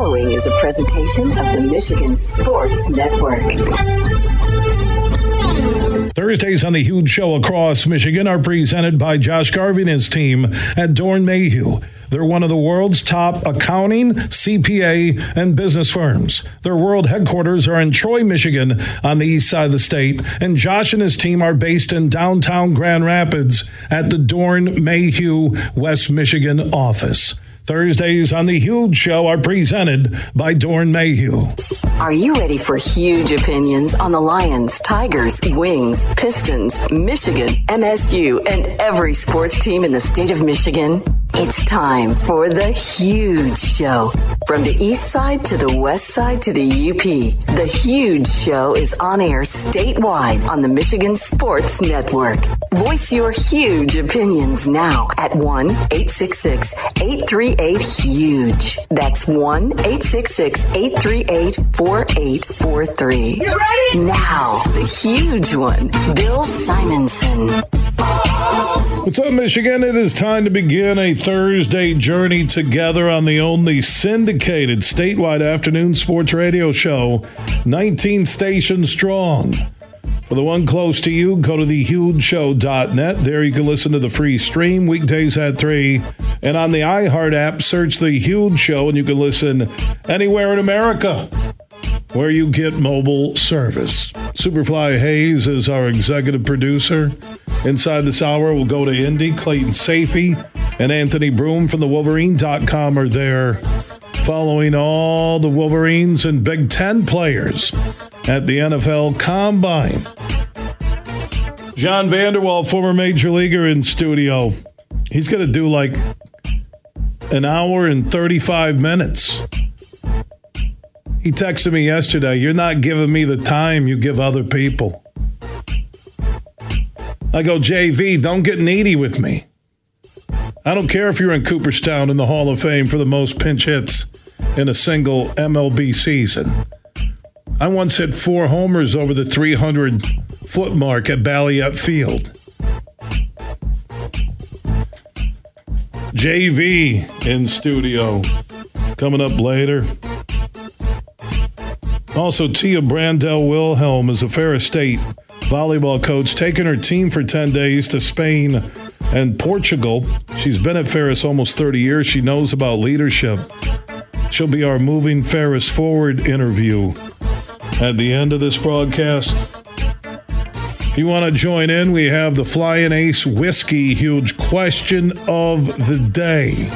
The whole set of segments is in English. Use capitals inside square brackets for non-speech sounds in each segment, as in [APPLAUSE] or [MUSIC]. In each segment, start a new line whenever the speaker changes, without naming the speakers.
following is a presentation of the Michigan Sports Network.
Thursdays on the Huge Show across Michigan are presented by Josh Garvey and his team at Doeren Mayhew. They're one of the world's top accounting, CPA, and business firms. Their world headquarters are in Troy, Michigan, on the east side of the state, and Josh and his team are based in downtown Grand Rapids at the Doeren Mayhew, West Michigan office. Thursdays on The Huge Show are presented by Doeren Mayhew.
Are you ready for huge opinions on the Lions, Tigers, Wings, Pistons, Michigan, MSU, and every sports team in the state of Michigan? It's time for The Huge Show. From the east side to the west side to the UP, The Huge Show is on air statewide on the Michigan Sports Network. Voice your huge opinions now at 1 866 838 HUGE. That's 1 866 838 4843. Now, the huge one, Bill Simonson.
What's up, Michigan? It is time to begin a Thursday journey together on the only syndicated statewide afternoon sports radio show, 19 stations strong. For the one close to you, go to thehugeshow.net. There you can listen to the free stream weekdays at 3. And on the iHeart app, search The Huge Show and you can listen anywhere in America where you get mobile service. Superfly Hayes is our executive producer. Inside this hour, we'll go to Indy. Clayton Sayfie and Anthony Broome from the Wolverine.com are there following all the Wolverines and Big Ten players at the NFL Combine. John Vander Wal, former major leaguer in studio. He's going to do like an hour and 35 minutes. He texted me yesterday, You're not giving me the time you give other people. I go, JV, don't get needy with me. I don't care if you're in Cooperstown in the Hall of Fame for the most pinch hits in a single MLB season. I once hit four homers over the 300 foot mark at Balliet Field. JV in studio coming up later. Also, Tia Brandel Wilhelm is a Ferris State volleyball coach, taking her team for 10 days to Spain and Portugal. She's been at Ferris almost 30 years. She knows about leadership. She'll be our Moving Ferris Forward interview at the end of this broadcast. If you want to join in, we have the Flying Ace Whiskey Huge Question of the Day.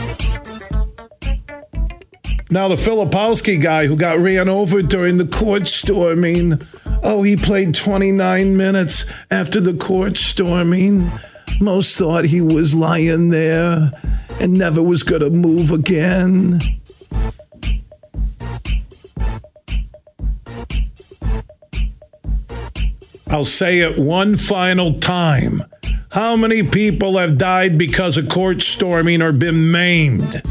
Now, the Filipowski guy who got ran over during the court storming. Oh, he played 29 minutes after the court storming. Most thought he was lying there and never was going to move again. I'll say it one final time. How many people have died because of court storming or been maimed?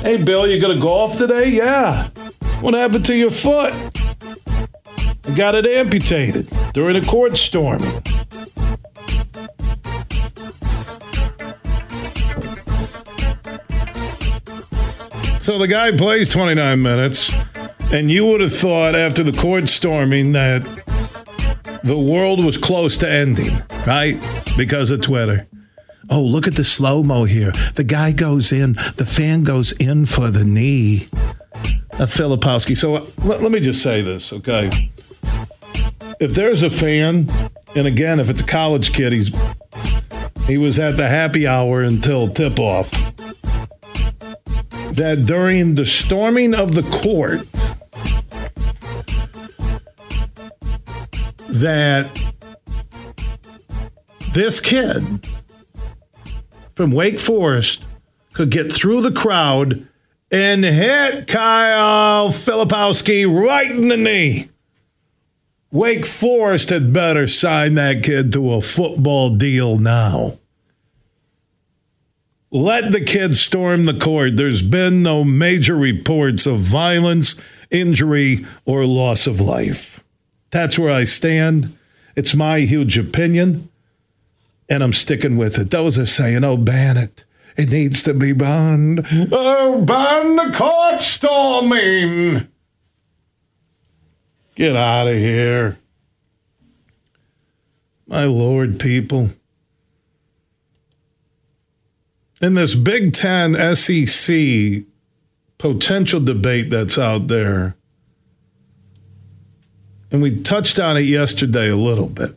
Hey, Bill, you gonna golf today? Yeah. What happened to your foot? I got it amputated during a court storming. So the guy plays 29 minutes, and you would have thought after the court storming that the world was close to ending, right? Because of Twitter. Oh, look at the slow mo here. The guy goes in, the fan goes in for the knee. A Filipowski. So uh, let, let me just say this, okay? If there's a fan, and again, if it's a college kid, he's he was at the happy hour until tip off. That during the storming of the court, that this kid from Wake Forest could get through the crowd and hit Kyle Filipowski right in the knee. Wake Forest had better sign that kid to a football deal now. Let the kids storm the court. There's been no major reports of violence, injury, or loss of life. That's where I stand. It's my huge opinion, and I'm sticking with it. Those are saying, oh, ban it. It needs to be banned. Oh, ban the court storming. Get out of here. My Lord, people. In this Big Ten SEC potential debate that's out there, and we touched on it yesterday a little bit,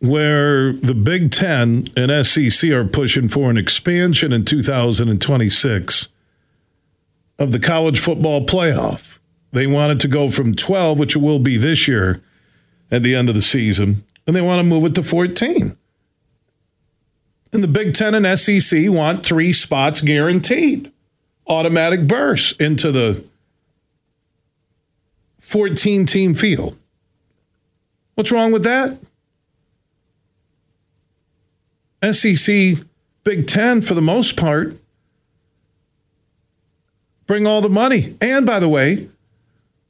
where the Big Ten and SEC are pushing for an expansion in 2026 of the college football playoff. They wanted to go from 12, which it will be this year at the end of the season, and they want to move it to 14. And the Big Ten and SEC want three spots guaranteed, automatic burst into the 14 team field. What's wrong with that? SEC, Big Ten, for the most part, bring all the money. And by the way,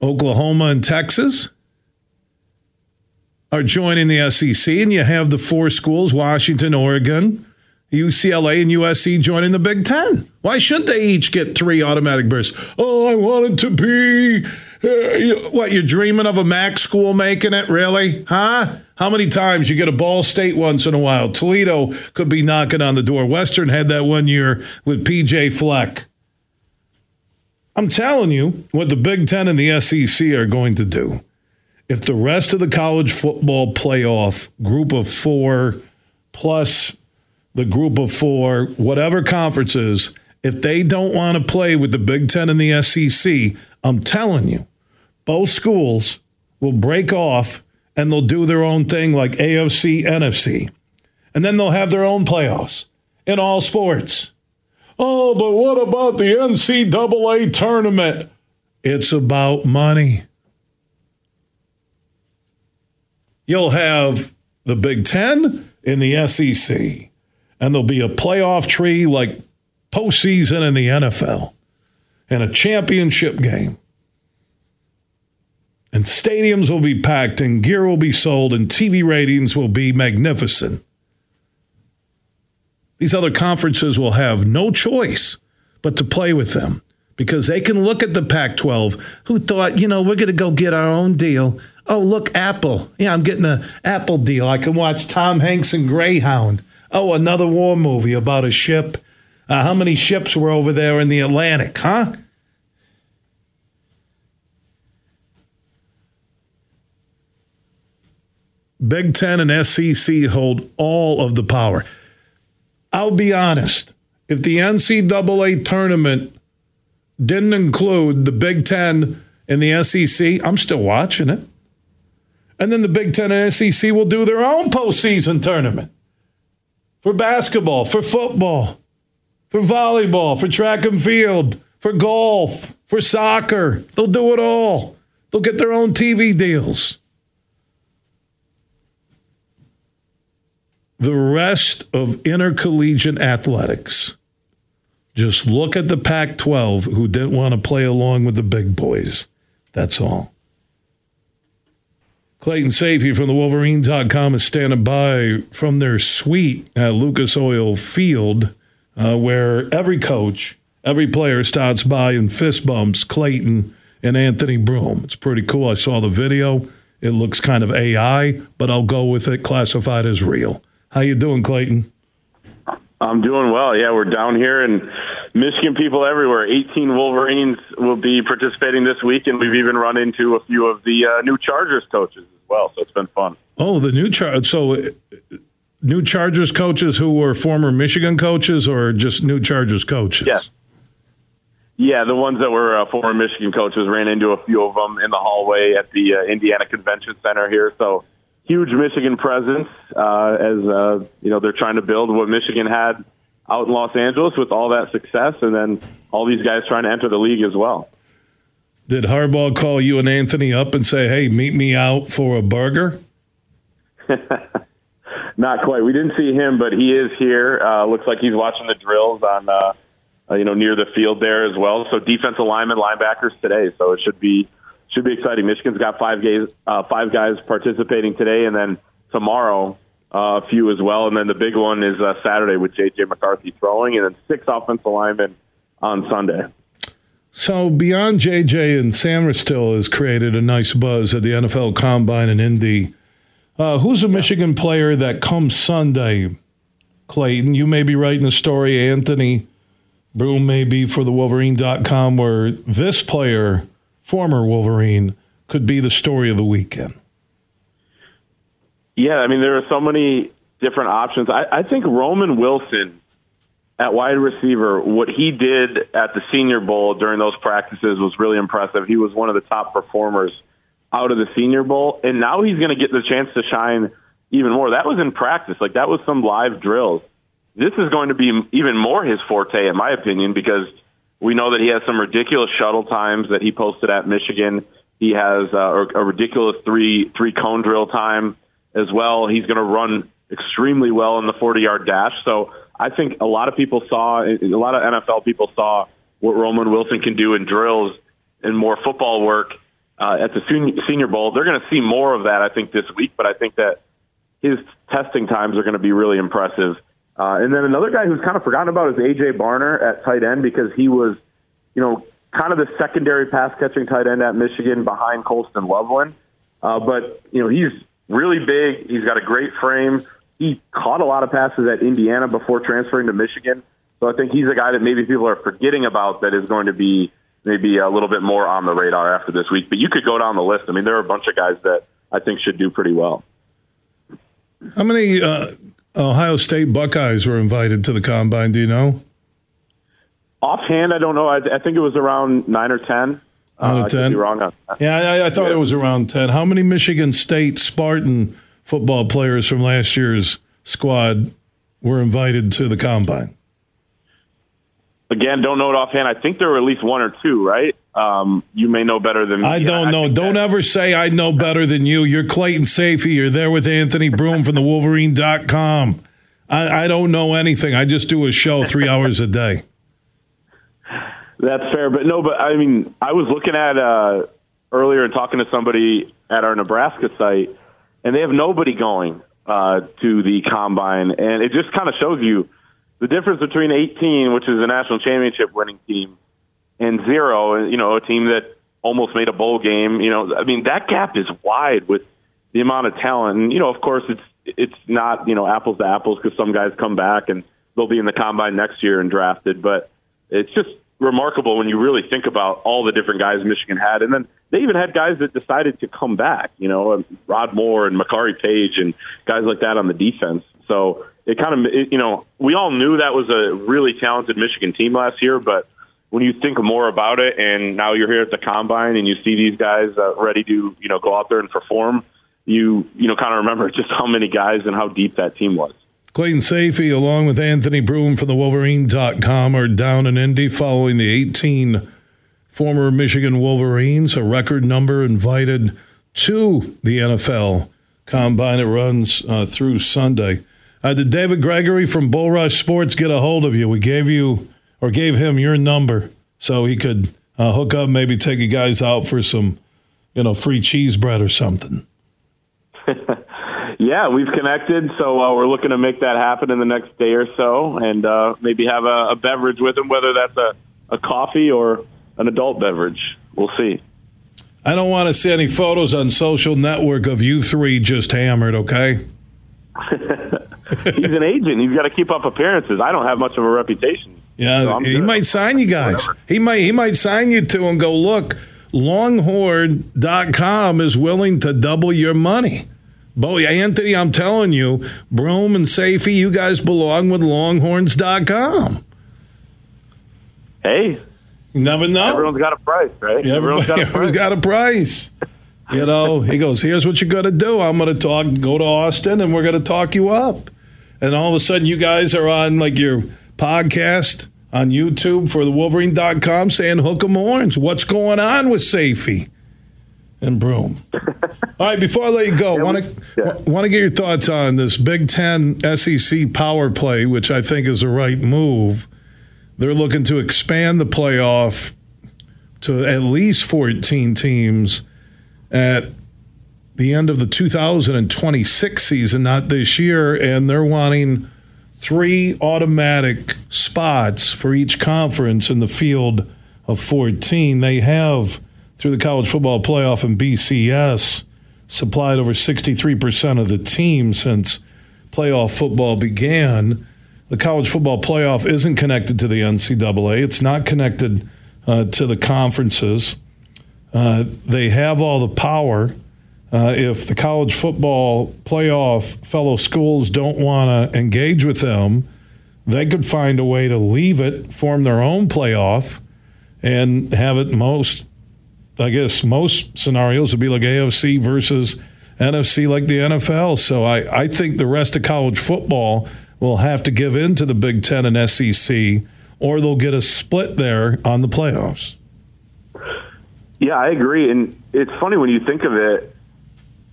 Oklahoma and Texas are joining the SEC, and you have the four schools Washington, Oregon, UCLA, and USC joining the Big Ten. Why should they each get three automatic bursts? Oh, I wanted to be. Uh, what, you're dreaming of a MAC school making it? Really? Huh? How many times you get a Ball State once in a while? Toledo could be knocking on the door. Western had that one year with PJ Fleck. I'm telling you what the Big Ten and the SEC are going to do. If the rest of the college football playoff group of four plus the group of four, whatever conferences, if they don't want to play with the Big Ten and the SEC, I'm telling you, both schools will break off and they'll do their own thing like AFC, NFC. And then they'll have their own playoffs in all sports. Oh, but what about the NCAA tournament? It's about money. You'll have the Big Ten in the SEC, and there'll be a playoff tree like postseason in the NFL and a championship game. And stadiums will be packed, and gear will be sold, and TV ratings will be magnificent. These other conferences will have no choice but to play with them because they can look at the Pac 12 who thought, you know, we're going to go get our own deal. Oh, look, Apple. Yeah, I'm getting an Apple deal. I can watch Tom Hanks and Greyhound. Oh, another war movie about a ship. Uh, how many ships were over there in the Atlantic, huh? Big Ten and SEC hold all of the power. I'll be honest. If the NCAA tournament didn't include the Big Ten and the SEC, I'm still watching it. And then the Big Ten and SEC will do their own postseason tournament for basketball, for football, for volleyball, for track and field, for golf, for soccer. They'll do it all. They'll get their own TV deals. the rest of intercollegiate athletics. Just look at the Pac 12 who didn't want to play along with the big boys. That's all. Clayton Sayfie from the Wolverines.com is standing by from their suite at Lucas Oil Field, uh, where every coach, every player starts by and fist bumps Clayton and Anthony Broome. It's pretty cool. I saw the video. It looks kind of AI, but I'll go with it classified as real. How you doing, Clayton?
I'm doing well. Yeah, we're down here, and Michigan people everywhere. 18 Wolverines will be participating this week, and we've even run into a few of the uh, new Chargers coaches as well. So it's been fun.
Oh, the new Char. So uh, new Chargers coaches who were former Michigan coaches, or just new Chargers coaches?
Yeah. Yeah, the ones that were uh, former Michigan coaches ran into a few of them in the hallway at the uh, Indiana Convention Center here. So huge Michigan presence uh, as uh, you know they're trying to build what Michigan had out in Los Angeles with all that success, and then all these guys trying to enter the league as well.
Did Harbaugh call you and Anthony up and say, "Hey, meet me out for a burger"? [LAUGHS]
Not quite. We didn't see him, but he is here. Uh, looks like he's watching the drills on, uh, uh, you know, near the field there as well. So defensive linemen, linebackers today. So it should be should be exciting. Michigan's got five guys, uh, five guys participating today, and then tomorrow uh, a few as well. And then the big one is uh, Saturday with J.J. McCarthy throwing, and then six offensive linemen on Sunday.
So beyond JJ and Sainristil has created a nice buzz at the NFL Combine in Indy. Uh, who's a Michigan player that comes Sunday, Clayton? You may be writing a story, Anthony Broome may be for the Wolverine.com, where this player, former Wolverine, could be the story of the weekend.
Yeah, I mean, there are so many different options. I, I think Roman Wilson at wide receiver, what he did at the Senior Bowl during those practices was really impressive. He was one of the top performers out of the Senior Bowl, and now he's going to get the chance to shine even more. That was in practice, like that was some live drills. This is going to be even more his forte, in my opinion, because we know that he has some ridiculous shuttle times that he posted at Michigan. He has uh, a ridiculous three three cone drill time as well. He's going to run extremely well in the 40 yard dash. So I think a lot of people saw, a lot of NFL people saw what Roman Wilson can do in drills and more football work uh, at the Senior Bowl. They're going to see more of that, I think, this week. But I think that his testing times are going to be really impressive. Uh, and then another guy who's kind of forgotten about is AJ Barner at tight end because he was, you know, kind of the secondary pass catching tight end at Michigan behind Colston Loveland. Uh, but you know, he's really big. He's got a great frame he caught a lot of passes at Indiana before transferring to Michigan. So I think he's a guy that maybe people are forgetting about that is going to be maybe a little bit more on the radar after this week. But you could go down the list. I mean, there are a bunch of guys that I think should do pretty well.
How many uh, Ohio State Buckeyes were invited to the combine? Do you know?
Offhand, I don't know. I, I think it was around nine or ten.
Out of uh, ten.
wrong on
that. Yeah, I, I thought yeah. it was around ten. How many Michigan State Spartan? football players from last year's squad were invited to the combine?
Again, don't know it offhand. I think there were at least one or two, right? Um, you may know better than me.
I don't know. I don't that. ever say I know better than you. You're Clayton Sayfie. You're there with Anthony Broome from the Wolverine.com. I, I don't know anything. I just do a show three hours a day.
That's fair, but no, but I mean, I was looking at uh, earlier and talking to somebody at our Nebraska site and they have nobody going uh, to the combine, and it just kind of shows you the difference between 18, which is a national championship winning team, and zero, you know, a team that almost made a bowl game. You know, I mean that gap is wide with the amount of talent, and you know, of course, it's it's not you know apples to apples because some guys come back and they'll be in the combine next year and drafted, but it's just remarkable when you really think about all the different guys Michigan had. And then they even had guys that decided to come back, you know, um, Rod Moore and Makari Paige and guys like that on the defense. So it kind of, it, you know, we all knew that was a really talented Michigan team last year, but when you think more about it and now you're here at the combine and you see these guys uh, ready to, you know, go out there and perform, you, you know, kind of remember just how many guys and how deep that team was.
Clayton Sayfie, along with Anthony Broome from the Wolverine.com, are down in Indy following the 18 former Michigan Wolverines, a record number invited to the NFL combine. It runs uh, through Sunday. Uh, did David Gregory from Bull Rush Sports get a hold of you? We gave you or gave him your number so he could uh, hook up, maybe take you guys out for some, you know, free cheese bread or something. [LAUGHS]
Yeah, we've connected, so uh, we're looking to make that happen in the next day or so, and uh, maybe have a, a beverage with him, whether that's a, a coffee or an adult beverage. We'll see.
I don't want to see any photos on social network of you three just hammered. Okay. [LAUGHS]
He's an agent. He's got to keep up appearances. I don't have much of a reputation.
Yeah, so he might sign you guys. Whatever. He might he might sign you to and go look. Longhorn.com is willing to double your money. Boy, Anthony, I'm telling you, Broome and Sayfie, you guys belong with Longhorns.com.
Hey,
you never know.
Everyone's got a price, right?
Everyone's got a price. got a price. you know, he goes, here's what you're going to do. I'm going to talk, go to Austin, and we're going to talk you up. And all of a sudden, you guys are on like your podcast on YouTube for the Wolverine.com saying hook 'em horns. What's going on with Sayfie? and Broome? [LAUGHS] All right, before I let you go, yeah, want to yeah. want to get your thoughts on this Big Ten SEC power play, which I think is the right move. They're looking to expand the playoff to at least 14 teams at the end of the 2026 season, not this year, and they're wanting three automatic spots for each conference in the field of 14. They have, through the college football playoff and BCS, supplied over 63% of the team since playoff football began. The college football playoff isn't connected to the NCAA, it's not connected uh, to the conferences. Uh, they have all the power. Uh, if the college football playoff fellow schools don't want to engage with them, they could find a way to leave it, form their own playoff, and have it most, I guess, most scenarios would be like AFC versus NFC like the NFL. So I, I think the rest of college football will have to give in to the Big Ten and SEC, or they'll get a split there on the playoffs.
Yeah, I agree. And it's funny when you think of it.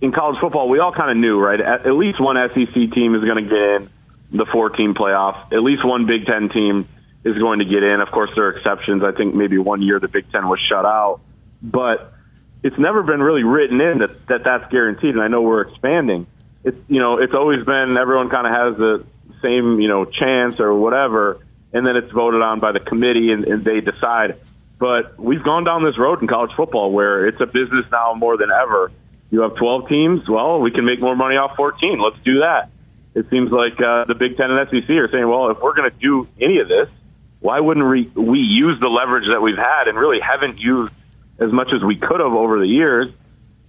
In college football, we all kind of knew, right? At, at least one SEC team is going to get in the four-team playoff. At least one Big Ten team is going to get in. Of course, there are exceptions. I think maybe one year the Big Ten was shut out, but it's never been really written in that, that that's guaranteed. And I know we're expanding. It's you know it's always been everyone kind of has the same you know chance or whatever, and then it's voted on by the committee and, and they decide. But we've gone down this road in college football where it's a business now more than ever. You have 12 teams. Well, we can make more money off 14. Let's do that. It seems like uh, the Big Ten and SEC are saying, well, if we're going to do any of this, why wouldn't we, we use the leverage that we've had and really haven't used as much as we could have over the years?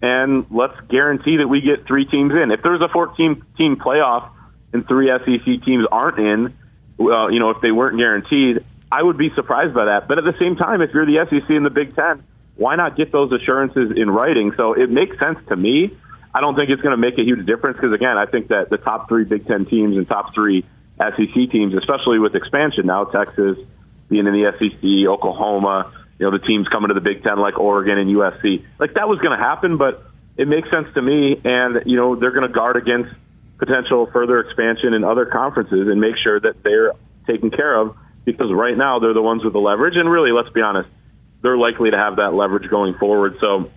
And let's guarantee that we get three teams in. If there's a 14 team playoff and three SEC teams aren't in, well, you know, if they weren't guaranteed, I would be surprised by that. But at the same time, if you're the SEC and the Big Ten, why not get those assurances in writing? So it makes sense to me. I don't think it's going to make a huge difference because, again, I think that the top three Big Ten teams and top three SEC teams, especially with expansion now, Texas being in the SEC, Oklahoma, you know, the teams coming to the Big Ten like Oregon and USC, like that was going to happen, but it makes sense to me. And, you know, they're going to guard against potential further expansion in other conferences and make sure that they're taken care of because right now they're the ones with the leverage. And really, let's be honest, they're likely to have that leverage going forward. So,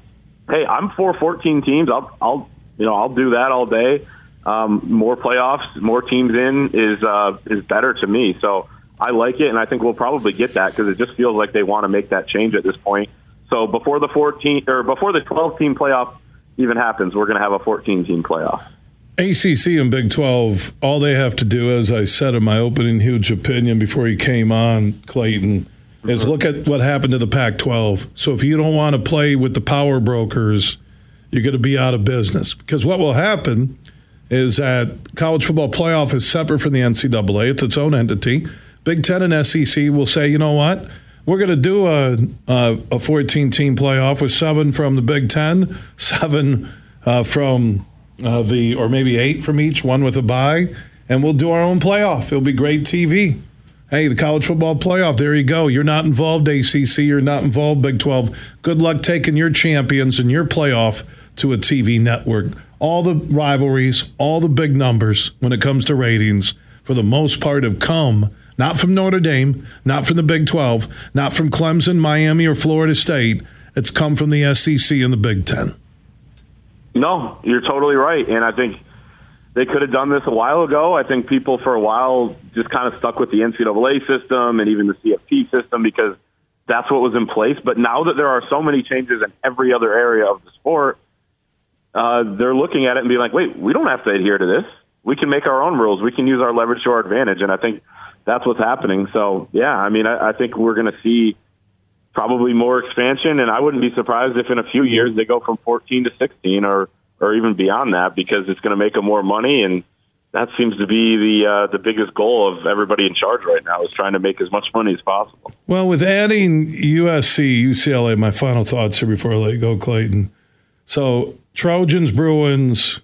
hey, I'm for 14 teams. I'll, I'll, you know, I'll do that all day. Um, more playoffs, more teams in is uh, is better to me. So I like it, and I think we'll probably get that because it just feels like they want to make that change at this point. So before the 14 or before the 12 team playoff even happens, we're going to have a 14 team playoff.
ACC and Big 12, all they have to do, as I said in my opening huge opinion before he came on, Clayton, is look at what happened to the Pac 12. So if you don't want to play with the power brokers, you're going to be out of business. Because what will happen is that college football playoff is separate from the NCAA, it's its own entity. Big Ten and SEC will say, you know what? We're going to do a, a, a 14 team playoff with seven from the Big Ten, seven uh, from uh, the or maybe eight from each, one with a bye, and we'll do our own playoff. It'll be great TV. Hey, the college football playoff. There you go. You're not involved, ACC. You're not involved, Big 12. Good luck taking your champions and your playoff to a TV network. All the rivalries, all the big numbers when it comes to ratings, for the most part, have come not from Notre Dame, not from the Big 12, not from Clemson, Miami, or Florida State. It's come from the SEC and the Big Ten.
No, you're totally right. And I think they could have done this a while ago. I think people for a while just kind of stuck with the NCAA system and even the CFP system because that's what was in place. But now that there are so many changes in every other area of the sport, uh, they're looking at it and being like, wait, we don't have to adhere to this. We can make our own rules. We can use our leverage to our advantage. And I think that's what's happening. So, yeah, I mean, I, I think we're going to see probably more expansion. And I wouldn't be surprised if in a few years they go from 14 to 16 or, or even beyond that because it's going to make them more money. And that seems to be the uh, the biggest goal of everybody in charge right now is trying to make as much money as possible.
Well, with adding USC, UCLA, my final thoughts here before I let you go, Clayton. So Trojans, Bruins,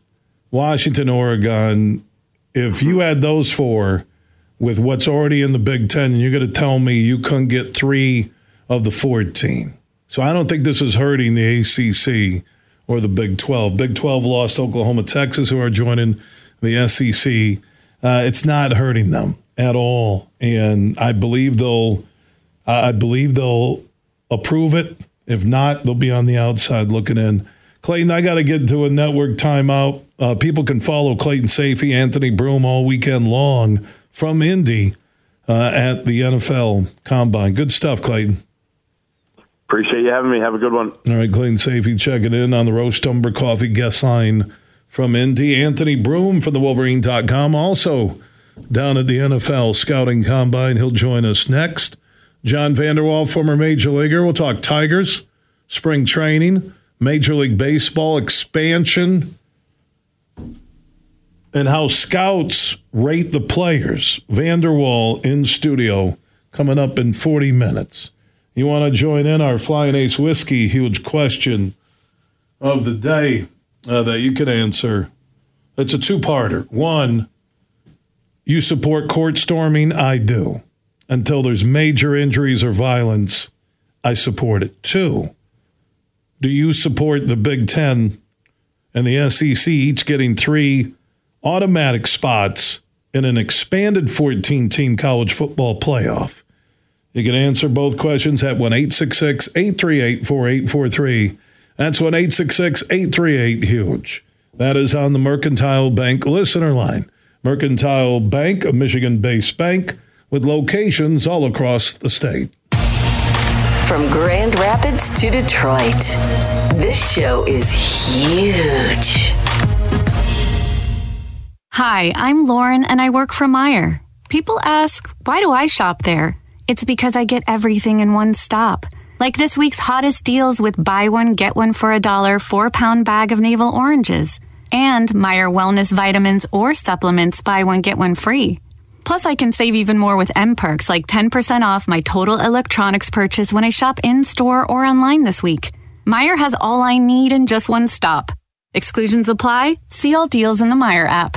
Washington, Oregon. If you add those four with what's already in the Big Ten, you're going to tell me you couldn't get three of the 14. So I don't think this is hurting the ACC or the Big 12. Big 12 lost Oklahoma, Texas, who are joining the SEC. Uh, it's not hurting them at all, and I believe they'll. I believe they'll approve it. If not, they'll be on the outside looking in. Clayton, I got to get to a network timeout. Uh, people can follow Clayton Sayfie, Anthony Broome all weekend long from Indy uh, at the NFL Combine. Good stuff, Clayton.
Appreciate you having me. Have a good one.
All right, Clayton Sayfie checking in on the Roast Umber Coffee guest line from Indy. Anthony Broome from the Wolverine.com also down at the NFL Scouting Combine. He'll join us next. John Vander Wal, former Major Leaguer. We'll talk Tigers, spring training Major League Baseball expansion, and how scouts rate the players. Vander Wal in studio coming up in 40 minutes. You want to join in our Flying Ace Whiskey huge question of the day uh, that you could answer? It's a two parter. One, you support court storming? I do. Until there's major injuries or violence, I support it. Two, do you support the Big Ten and the SEC each getting three automatic spots in an expanded 14 team college football playoff? You can answer both questions at 1 838 4843. That's 1 838 Huge. That is on the Mercantile Bank listener line. Mercantile Bank, a Michigan based bank with locations all across the state.
From Grand Rapids to Detroit, this show is huge.
Hi, I'm Lauren and I work for Meijer. People ask, why do I shop there? It's because I get everything in one stop. Like this week's hottest deals with buy one, get one for a dollar, four pound bag of navel oranges, and Meijer Wellness vitamins or supplements, buy one, get one free. Plus, I can save even more with M Perks, like 10% off my total electronics purchase when I shop in store or online this week. Meijer has all I need in just one stop. Exclusions apply. See all deals in the Meijer app.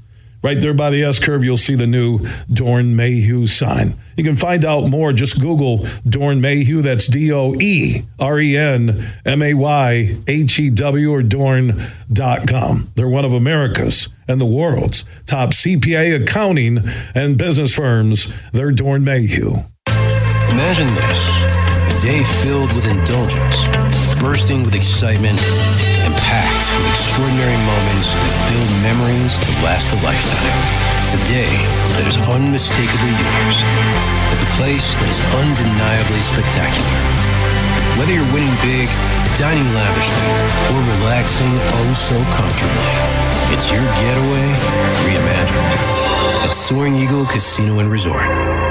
Right there by the S curve, you'll see the new Doeren Mayhew sign. You can find out more. Just Google Doeren Mayhew. That's D O E R E N M A Y H E W or Doeren.com. They're one of America's and the world's top CPA accounting and business firms. They're Doeren Mayhew.
Imagine this a day filled with indulgence, bursting with excitement packed with extraordinary moments that build memories to last a lifetime. A day that is unmistakably yours, at the place that is undeniably spectacular. Whether you're winning big, dining lavishly, or relaxing oh so comfortably, it's your getaway reimagined at Soaring Eagle Casino and Resort.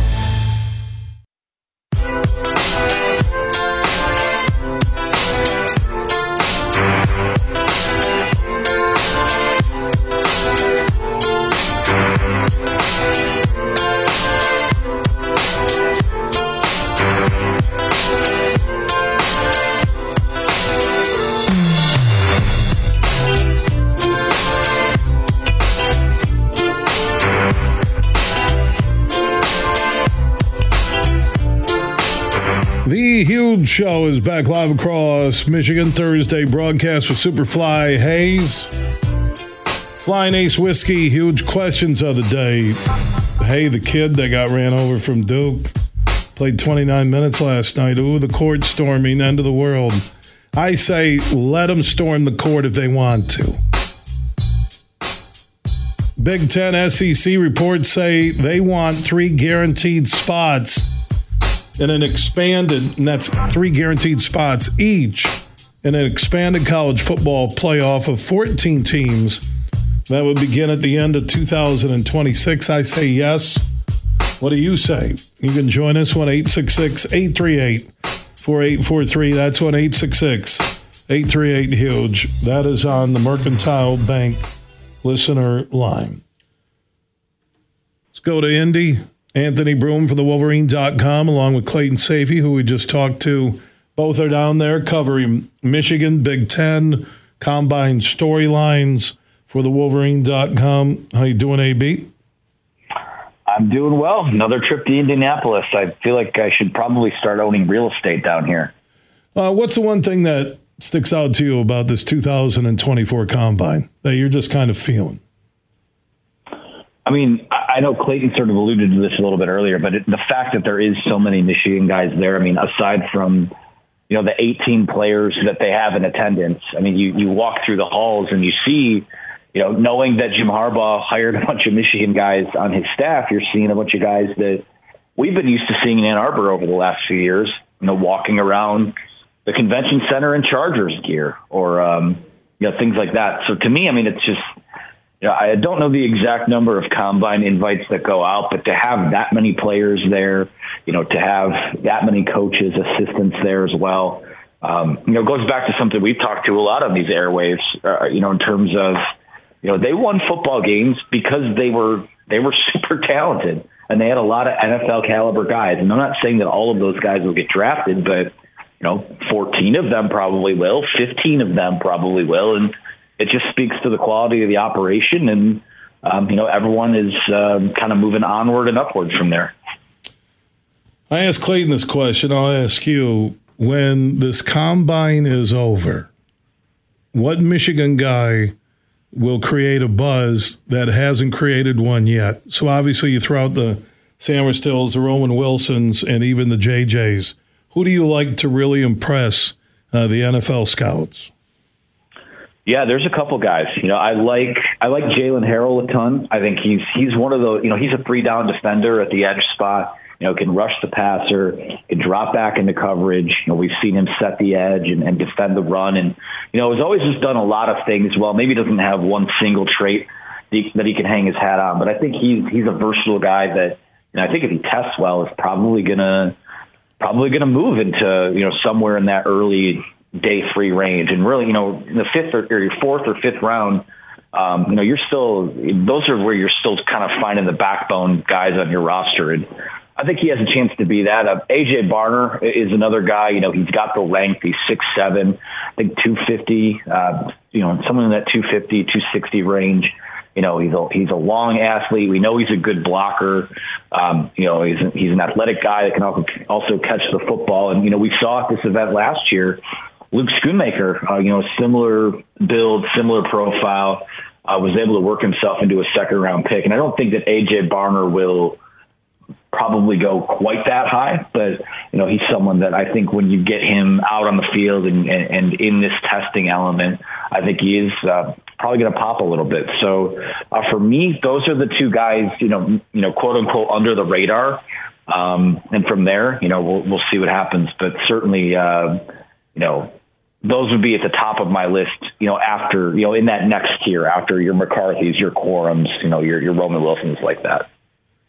Huge Show is back live across Michigan Thursday broadcast with Superfly Hayes. Flying Ace Whiskey, huge questions of the day. Hey, the kid that got ran over from Duke played 29 minutes last night. Ooh, the court storming, end of the world. I say let them storm the court if they want to. Big Ten SEC reports say they want three guaranteed spots in an expanded, and that's three guaranteed spots each in an expanded college football playoff of 14 teams that would begin at the end of 2026. I say yes. What do you say? You can join us 1 866 838 4843. That's 1 866 838 Huge. That is on the Mercantile Bank listener line. Let's go to Indy. Anthony Broome for the Wolverine.com, along with Clayton Sayfie, who we just talked to. Both are down there covering Michigan, Big Ten, combine storylines for the Wolverine.com. How you doing, AB?
I'm doing well. Another trip to Indianapolis. I feel like I should probably start owning real estate down here.
Uh, what's the one thing that sticks out to you about this 2024 combine that you're just kind of feeling?
I mean, I know Clayton sort of alluded to this a little bit earlier, but it, the fact that there is so many Michigan guys there, I mean, aside from you know the 18 players that they have in attendance, I mean, you you walk through the halls and you see, you know, knowing that Jim Harbaugh hired a bunch of Michigan guys on his staff, you're seeing a bunch of guys that we've been used to seeing in Ann Arbor over the last few years, you know, walking around the convention center in Chargers gear or um, you know things like that. So to me, I mean, it's just you know, I don't know the exact number of combine invites that go out, but to have that many players there, you know, to have that many coaches, assistants there as well, um, you know, goes back to something we've talked to a lot on these airwaves, uh, you know, in terms of, you know, they won football games because they were they were [LAUGHS] super talented and they had a lot of NFL caliber guys. And I'm not saying that all of those guys will get drafted, but you know, 14 of them probably will, 15 of them probably will, and it just speaks to the quality of the operation, and um, you know everyone is uh, kind of moving onward and upwards from there.
I asked Clayton this question. I'll ask you: When this combine is over, what Michigan guy will create a buzz that hasn't created one yet? So obviously, you throw out the Sainristils, the Roman Wilsons, and even the JJs. Who do you like to really impress uh, the NFL scouts?
Yeah, there's a couple guys. You know, I like I like Jaylen Harrell a ton. I think he's he's one of the you know he's a three down defender at the edge spot. You know, can rush the passer, can drop back into coverage. You know, we've seen him set the edge and, and defend the run, and you know, has always just done a lot of things well. Maybe doesn't have one single trait that he can hang his hat on, but I think he's he's a versatile guy that, and I think if he tests well, is probably gonna probably gonna move into you know somewhere in that early day three range. And really, you know, in the fifth or, or fourth or fifth round, um, you know, you're still those are where you're still kind of finding the backbone guys on your roster. And I think he has a chance to be that. Uh, AJ Barner is another guy. You know, he's got the length. He's six seven, I think two fifty. Uh, you know, someone in that 250, 260 range. You know, he's a he's a long athlete. We know he's a good blocker. Um, you know, he's he's an athletic guy that can also also catch the football. And you know, we saw at this event last year Luke Schoonmaker, uh, you know, similar build, similar profile, uh, was able to work himself into a second round pick. And I don't think that AJ Barner will probably go quite that high, but you know, he's someone that I think when you get him out on the field and, and, and in this testing element, I think he is uh, probably going to pop a little bit. So uh, for me, those are the two guys, you know, you know, quote unquote under the radar. Um, and from there, you know, we'll, we'll see what happens, but certainly, uh, you know, those would be at the top of my list, you know, after, you know, in that next tier, after your McCarthy's, your Corums, you know, your, your Roman Wilsons like that.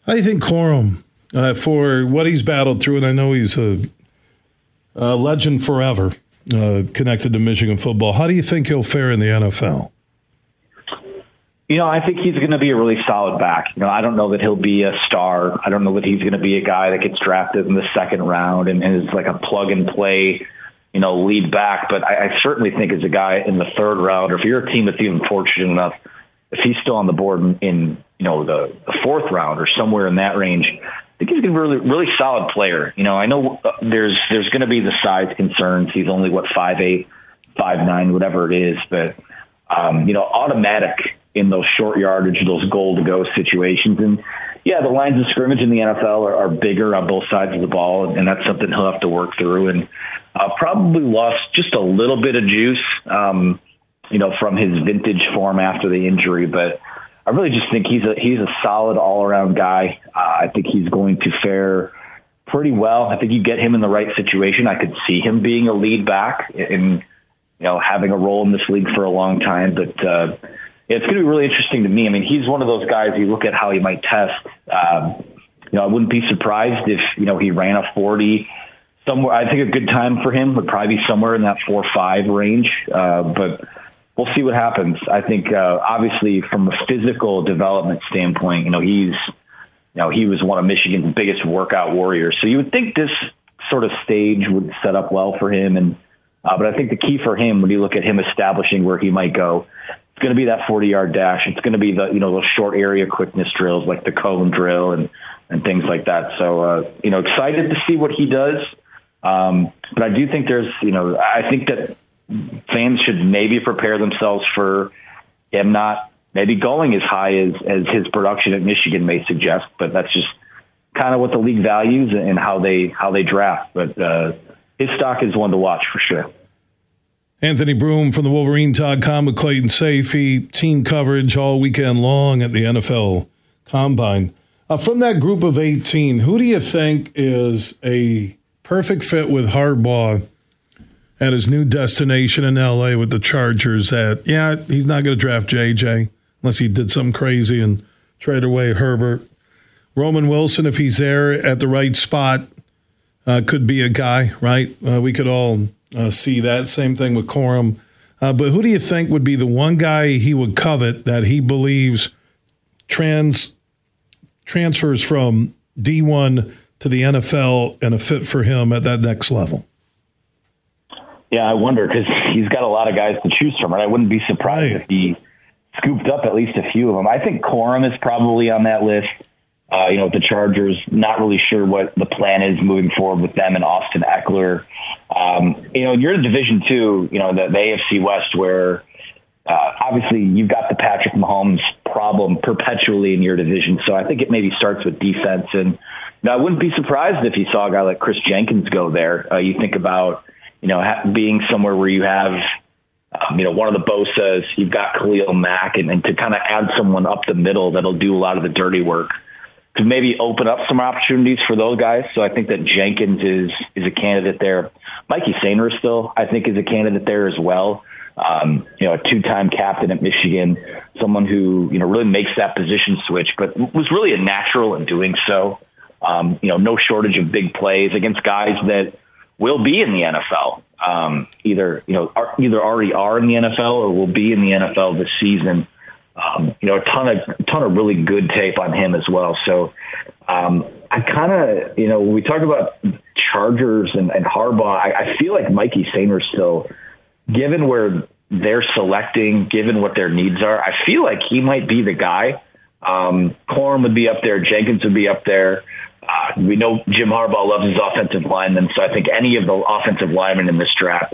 How do you think Corum, uh, for what he's battled through, and I know he's a, a legend forever uh, connected to Michigan football, how do you think he'll fare in the NFL?
You know, I think he's going to be a really solid back. You know, I don't know that he'll be a star. I don't know that he's going to be a guy that gets drafted in the second round and, and is like a plug and play you know, lead back. But I, I certainly think as a guy in the third round, or if you're a team that's even fortunate enough, if he's still on the board in, in you know the, the fourth round or somewhere in that range, I think he's going to be a really really solid player. You know, I know uh, there's there's going to be the size concerns. He's only what five eight, five nine, whatever it is, but um, you know, automatic in those short yardage, those goal to go situations, and yeah, the lines of scrimmage in the NFL are, are bigger on both sides of the ball, and that's something he'll have to work through. And uh, probably lost just a little bit of juice, um, you know, from his vintage form after the injury. But I really just think he's a he's a solid all around guy. Uh, I think he's going to fare pretty well. I think you get him in the right situation. I could see him being a lead back and you know having a role in this league for a long time. But uh, it's going to be really interesting to me. I mean, he's one of those guys. You look at how he might test. Um, you know, I wouldn't be surprised if you know he ran a forty somewhere. I think a good time for him would probably be somewhere in that four five range. Uh, but we'll see what happens. I think uh, obviously from a physical development standpoint, you know, he's you know he was one of Michigan's biggest workout warriors. So you would think this sort of stage would set up well for him. And uh, but I think the key for him when you look at him establishing where he might go. Going to be that 40 yard dash. It's going to be the, you know, those short area quickness drills like the cone drill and, and things like that. So, uh, you know, excited to see what he does. Um, but I do think there's, you know, I think that fans should maybe prepare themselves for him not maybe going as high as, as his production at Michigan may suggest, but that's just kind of what the league values and how they how they draft. But uh, his stock is one to watch for sure.
Anthony Broome from the Wolverine.com with Clayton Sayfie, team coverage all weekend long at the NFL Combine. Uh, from that group of 18, who do you think is a perfect fit with Harbaugh at his new destination in LA with the Chargers. That yeah, he's not going to draft JJ unless he did something crazy and trade away Herbert. Roman Wilson, if he's there at the right spot, uh, could be a guy, right? Uh, we could all uh, see that. Same thing with Corum. Uh, but who do you think would be the one guy he would covet that he believes trans transfers from D1 to the NFL and a fit for him at that next level?
Yeah, I wonder because he's got a lot of guys to choose from, right? I wouldn't be surprised right. if he scooped up at least a few of them. I think Corum is probably on that list. Uh, you know, the Chargers, not really sure what the plan is moving forward with them and Austin Ekeler. Um, you know, you're in Division Two, you know, the, the AFC West, where uh, obviously you've got the Patrick Mahomes problem perpetually in your division. So I think it maybe starts with defense. And now, I wouldn't be surprised if you saw a guy like Chris Jenkins go there. Uh, you think about, you know, ha- being somewhere where you have, um, you know, one of the Bosa's, you've got Khalil Mack, and, and to kind of add someone up the middle that'll do a lot of the dirty work to maybe open up some opportunities for those guys. So I think that Jenkins is is a candidate there. Mikey Sainristil, I think, is a candidate there as well. Um, you know, a two-time captain at Michigan, someone who you know really makes that position switch, but was really a natural in doing so. Um, you know, no shortage of big plays against guys that will be in the NFL. Um, either you know, are, either already are in the NFL or will be in the NFL this season. Um, you know, a ton of ton of really good tape on him as well. So um, I kind of, you know, when we talk about Chargers and, and Harbaugh, I, I feel like Mikey Sainer still, given where they're selecting, given what their needs are, I feel like he might be the guy. Um, Corum would be up there, Jenkins would be up there. Uh, we know Jim Harbaugh loves his offensive linemen, so I think any of the offensive linemen in this draft,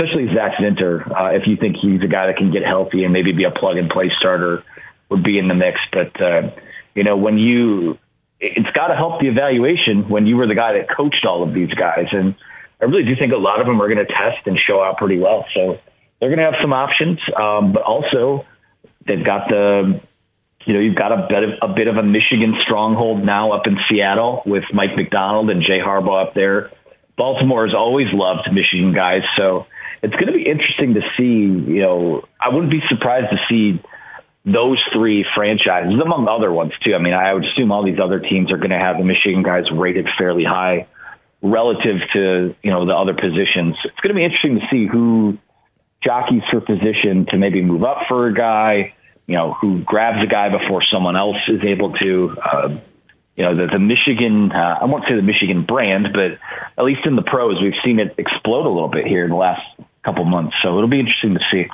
especially Zach Zinter, uh, if you think he's a guy that can get healthy and maybe be a plug and play starter, would be in the mix. But uh, you know, when you, it's got to help the evaluation when you were the guy that coached all of these guys, and I really do think a lot of them are going to test and show out pretty well. So they're going to have some options, um, but also they've got the you know, you've got a bit of a bit of a Michigan stronghold now up in Seattle with Mike Macdonald and Jay Harbaugh up there. Baltimore has always loved Michigan guys, so it's going to be interesting to see. You know, I wouldn't be surprised to see those three franchises, among other ones too. I mean, I would assume all these other teams are going to have the Michigan guys rated fairly high relative to you know the other positions. It's going to be interesting to see who jockeys for position to maybe move up for a guy you know, who grabs a guy before someone else is able to. Uh, you know, the, the Michigan, uh, I won't say the Michigan brand, but at least in the pros, we've seen it explode a little bit here in the last couple months. So it'll be interesting to see.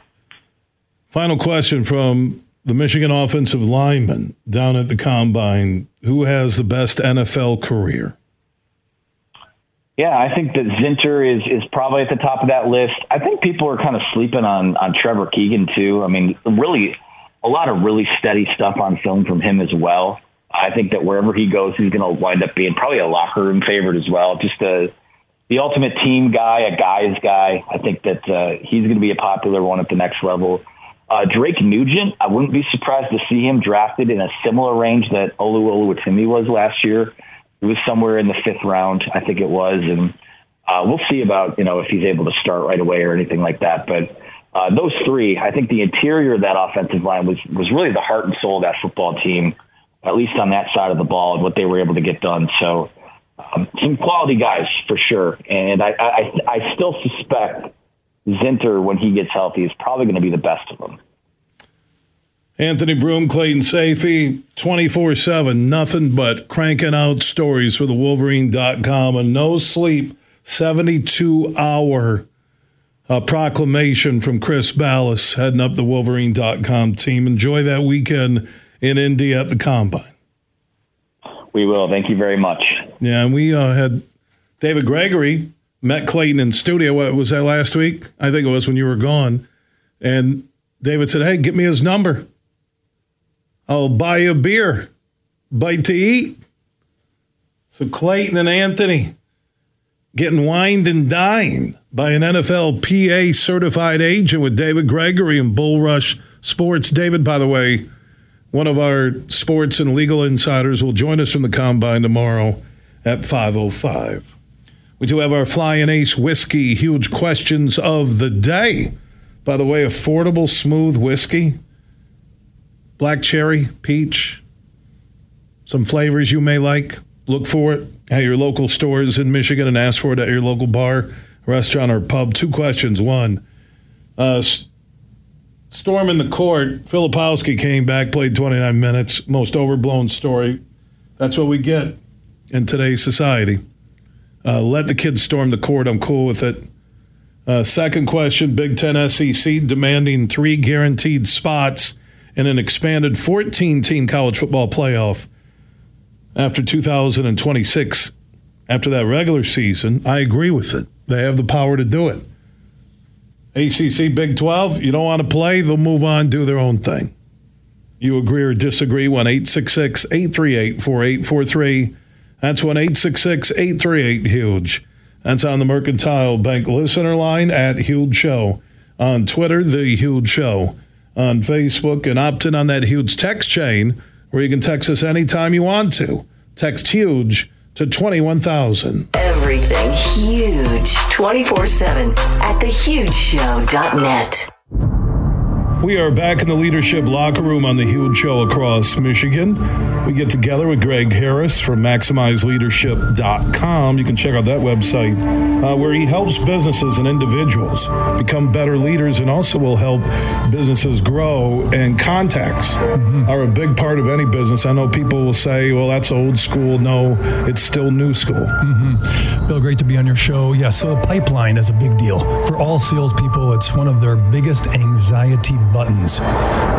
Final question from the Michigan offensive lineman down at the combine. Who has the best NFL career?
Yeah, I think that Zinter is is probably at the top of that list. I think people are kind of sleeping on on Trevor Keegan too. I mean, really a lot of really steady stuff on film from him as well. I think that wherever he goes, he's going to wind up being probably a locker room favorite as well. Just a the ultimate team guy, a guy's guy. I think that uh, he's going to be a popular one at the next level. Uh, Drake Nugent, I wouldn't be surprised to see him drafted in a similar range that Olu Oluwatimi was last year. It was somewhere in the fifth round, I think it was, and uh, we'll see about you know if he's able to start right away or anything like that. But uh, those three, I think the interior of that offensive line was was really the heart and soul of that football team, at least on that side of the ball, and what they were able to get done. So um, some quality guys for sure, and I, I I still suspect Zinter when he gets healthy is probably going to be the best of them.
Anthony Broome, Clayton Sayfie, 24 7, nothing but cranking out stories for the Wolverine.com. A no sleep, 72 hour uh, proclamation from Chris Balas heading up the Wolverine.com team. Enjoy that weekend in Indy at the Combine.
We will. Thank you very much.
Yeah, and we uh, had David Gregory met Clayton in studio. What was that last week? I think it was when you were gone. And David said, "Hey, get me his number. I'll buy you a beer, bite to eat." So Clayton and Anthony getting wined and dined by an NFL PA certified agent with David Gregory and Bull Rush Sports. David, by the way, one of our sports and legal insiders will join us from the combine tomorrow at 505. We do have our Flying Ace whiskey huge questions of the day. By the way, affordable smooth whiskey, black cherry, peach, some flavors you may like. Look for it at your local stores in Michigan and ask for it at your local bar, restaurant, or pub. Two questions. One, uh, Storm in the court. Filipowski came back, played 29 minutes. Most overblown story. That's what we get in today's society. Uh, let the kids storm the court. I'm cool with it. Uh, second question Big Ten SEC demanding three guaranteed spots in an expanded 14 team college football playoff after 2026. After that regular season, I agree with it. They have the power to do it. ACC Big 12, you don't want to play, they'll move on, do their own thing. You agree or disagree? 1 866 838 4843. That's 1 866 838 Huge. That's on the Mercantile Bank listener line at Huge Show. On Twitter, The Huge Show. On Facebook, and opt in on that huge text chain where you can text us anytime you want to. Text HUGE to 21,000.
Everything huge 24 7 at thehugeshow.net.
We are back in the leadership locker room on the Huge Show across Michigan. We get together with Greg Harris from MaximizeLeadership.com. You can check out that website uh, where he helps businesses and individuals become better leaders and also will help businesses grow. And contacts mm-hmm. are a big part of any business. I know people will say, well, that's old school. No, it's still new school.
Mm-hmm. Bill, great to be on your show. Yes, yeah, so the pipeline is a big deal. For all salespeople, it's one of their biggest anxiety buttons.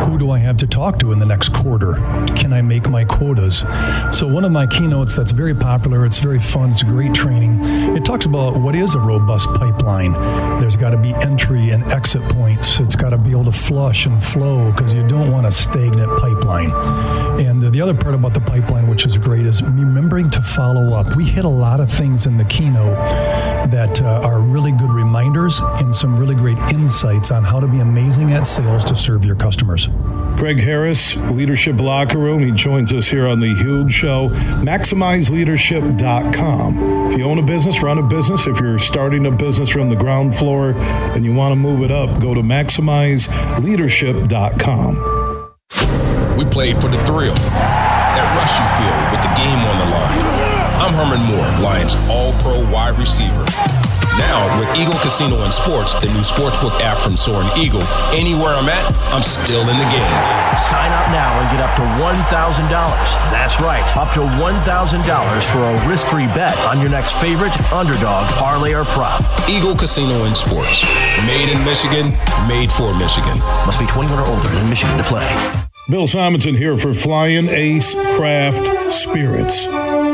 Who do I have to talk to in the next quarter? Can I make my quotas? So, one of my keynotes that's very popular, it's very fun, it's great training. It talks about what is a robust pipeline. There's got to be entry and exit points, it's got to be able to flush and flow because you don't want a stagnant pipeline. And the other part about the pipeline, which is great, is remembering to follow up. We hit a lot of things in the keynote that uh, are really good reminders and some really great insights on how to be amazing at sales to serve your customers.
Greg Harris, Leadership Locker Room. He joins us here on the Huge Show. MaximizeLeadership.com. If you own a business, run a business. If you're starting a business from the ground floor and you want to move it up, go to MaximizeLeadership.com.
We played for the thrill, that rush you feel with the game on the line. I'm Herman Moore, Lions All Pro wide receiver. Now, with Eagle Casino and Sports, the new sportsbook app from Soaring Eagle, anywhere I'm at, I'm still in the game.
Sign up now and get up to $1,000. That's right, up to $1,000 for a risk free bet on your next favorite underdog, parlay, or prop.
Eagle Casino and Sports. Made in Michigan, made for Michigan.
Must be 21 or older in Michigan to play.
Bill Simonson here for Flying Ace Craft Spirits.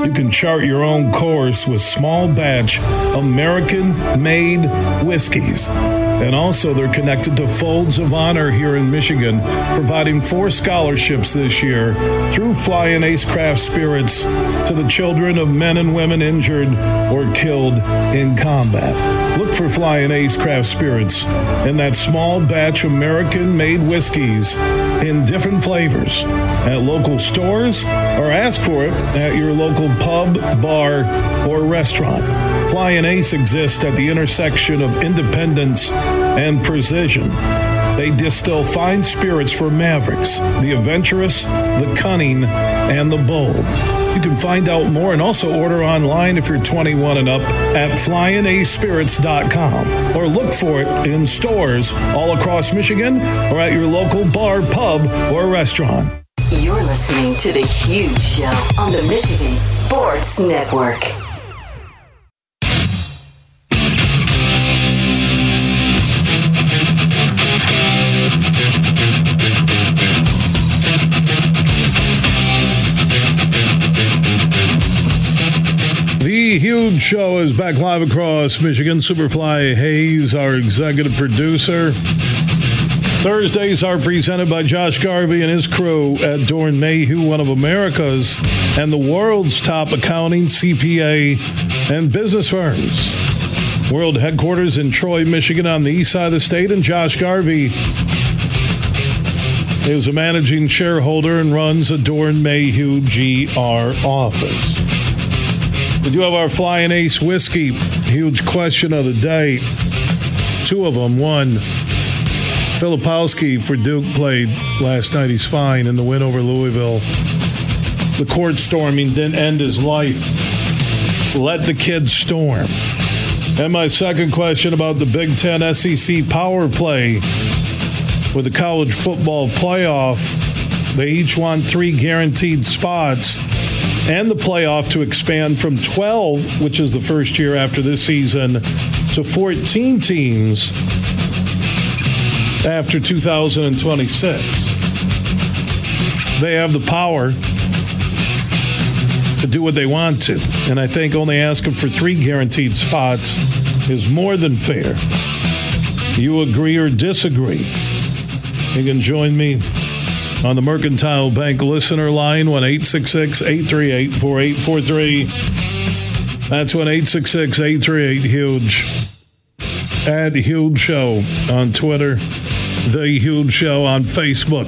You can chart your own course with small batch American made whiskeys. And also, they're connected to Folds of Honor here in Michigan, providing four scholarships this year through Flying Ace Craft Spirits to the children of men and women injured or killed in combat. Look for Flying Ace Craft Spirits and that small batch American made whiskeys in different flavors at local stores or ask for it at your local pub, bar, or restaurant. Flying Ace exists at the intersection of independence and precision. They distill fine spirits for mavericks, the adventurous, the cunning, and the bold. You can find out more and also order online if you're 21 and up at flyingacespirits.com or look for it in stores all across Michigan or at your local bar, pub, or restaurant.
You're listening to The Huge Show on the Michigan Sports Network.
The Huge Show is back live across Michigan. Superfly Hayes, our executive producer. Thursdays are presented by Josh Garvey and his crew at Doeren Mayhew, one of America's and the world's top accounting, CPA, and business firms. World headquarters in Troy, Michigan, on the east side of the state, and Josh Garvey is a managing shareholder and runs a Doeren Mayhew GR office. We do have our Flying Ace whiskey. Huge question of the day. Two of them. One, Filipowski for Duke played last night. He's fine in the win over Louisville. The court storming didn't end his life. Let the kids storm. And my second question about the Big Ten SEC power play with the college football playoff. They each won three guaranteed spots and the playoff to expand from 12, which is the first year after this season, to 14 teams after 2026. They have the power to do what they want to. And I think only asking for three guaranteed spots is more than fair. You agree or disagree? You can join me on the Mercantile Bank listener line, 1 838 4843. That's 1 838 Huge. At Huge Show on Twitter, The Huge Show on Facebook.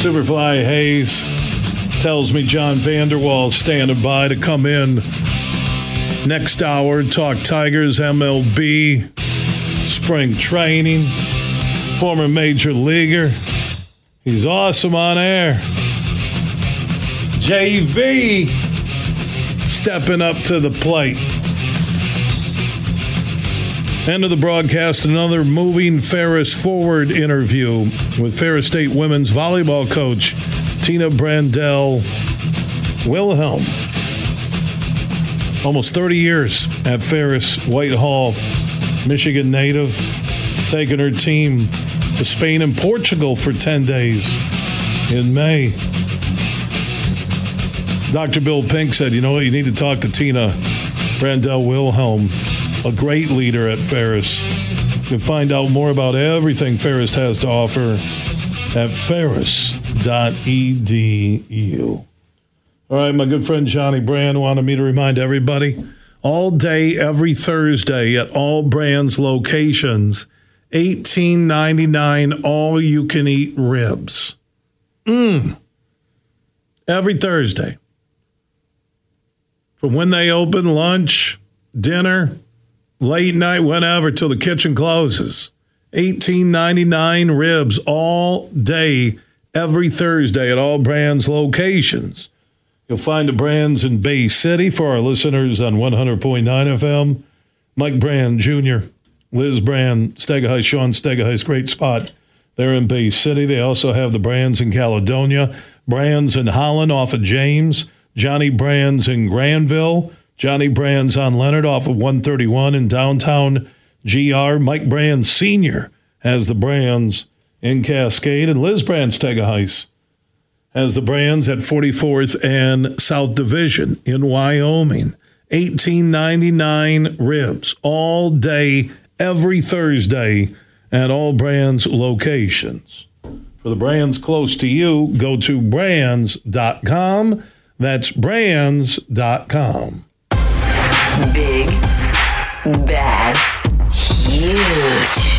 Superfly Hayes tells me John Vander Wal standing by to come in next hour, talk Tigers, MLB, spring training former major leaguer. He's awesome on air. JV stepping up to the plate. End of the broadcast, another moving Ferris forward interview with Ferris State women's volleyball coach Tina Brandel Wilhelm. Almost 30 years at Ferris Whitehall, Michigan native, taking her team to Spain and Portugal for 10 days in May. Dr. Bill Pink said, you know what, you need to talk to Tina Brandel Wilhelm, a great leader at Ferris. You can find out more about everything Ferris has to offer at ferris.edu. All right, my good friend Johnny Brann wanted me to remind everybody all day, every Thursday at all Brann's locations – eighteen ninety nine all you can eat ribs. Mmm. Every Thursday. From when they open, lunch, dinner, late night, whenever, till the kitchen closes. Eighteen ninety nine ribs all day, every Thursday at all Brann's locations. You'll find the Brann's in Bay City for our listeners on 100.9 FM. Mike Brann Jr. Liz Brann, Stegaheist, Sean Stegaheist, great spot there in Bay City. They also have the Brann's in Caledonia, Brann's in Holland off of James, Johnny Brann's in Grandville, Johnny Brann's on Leonard off of 131 in downtown GR. Mike Brann Sr. has the Brann's in Cascade, and Liz Brann Stegaheist has the Brann's at 44th and South Division in Wyoming. 1899 ribs all day, every Thursday at all Brann's locations. For the Brann's close to you, go to branns.com. That's branns.com.
Big, bad, huge.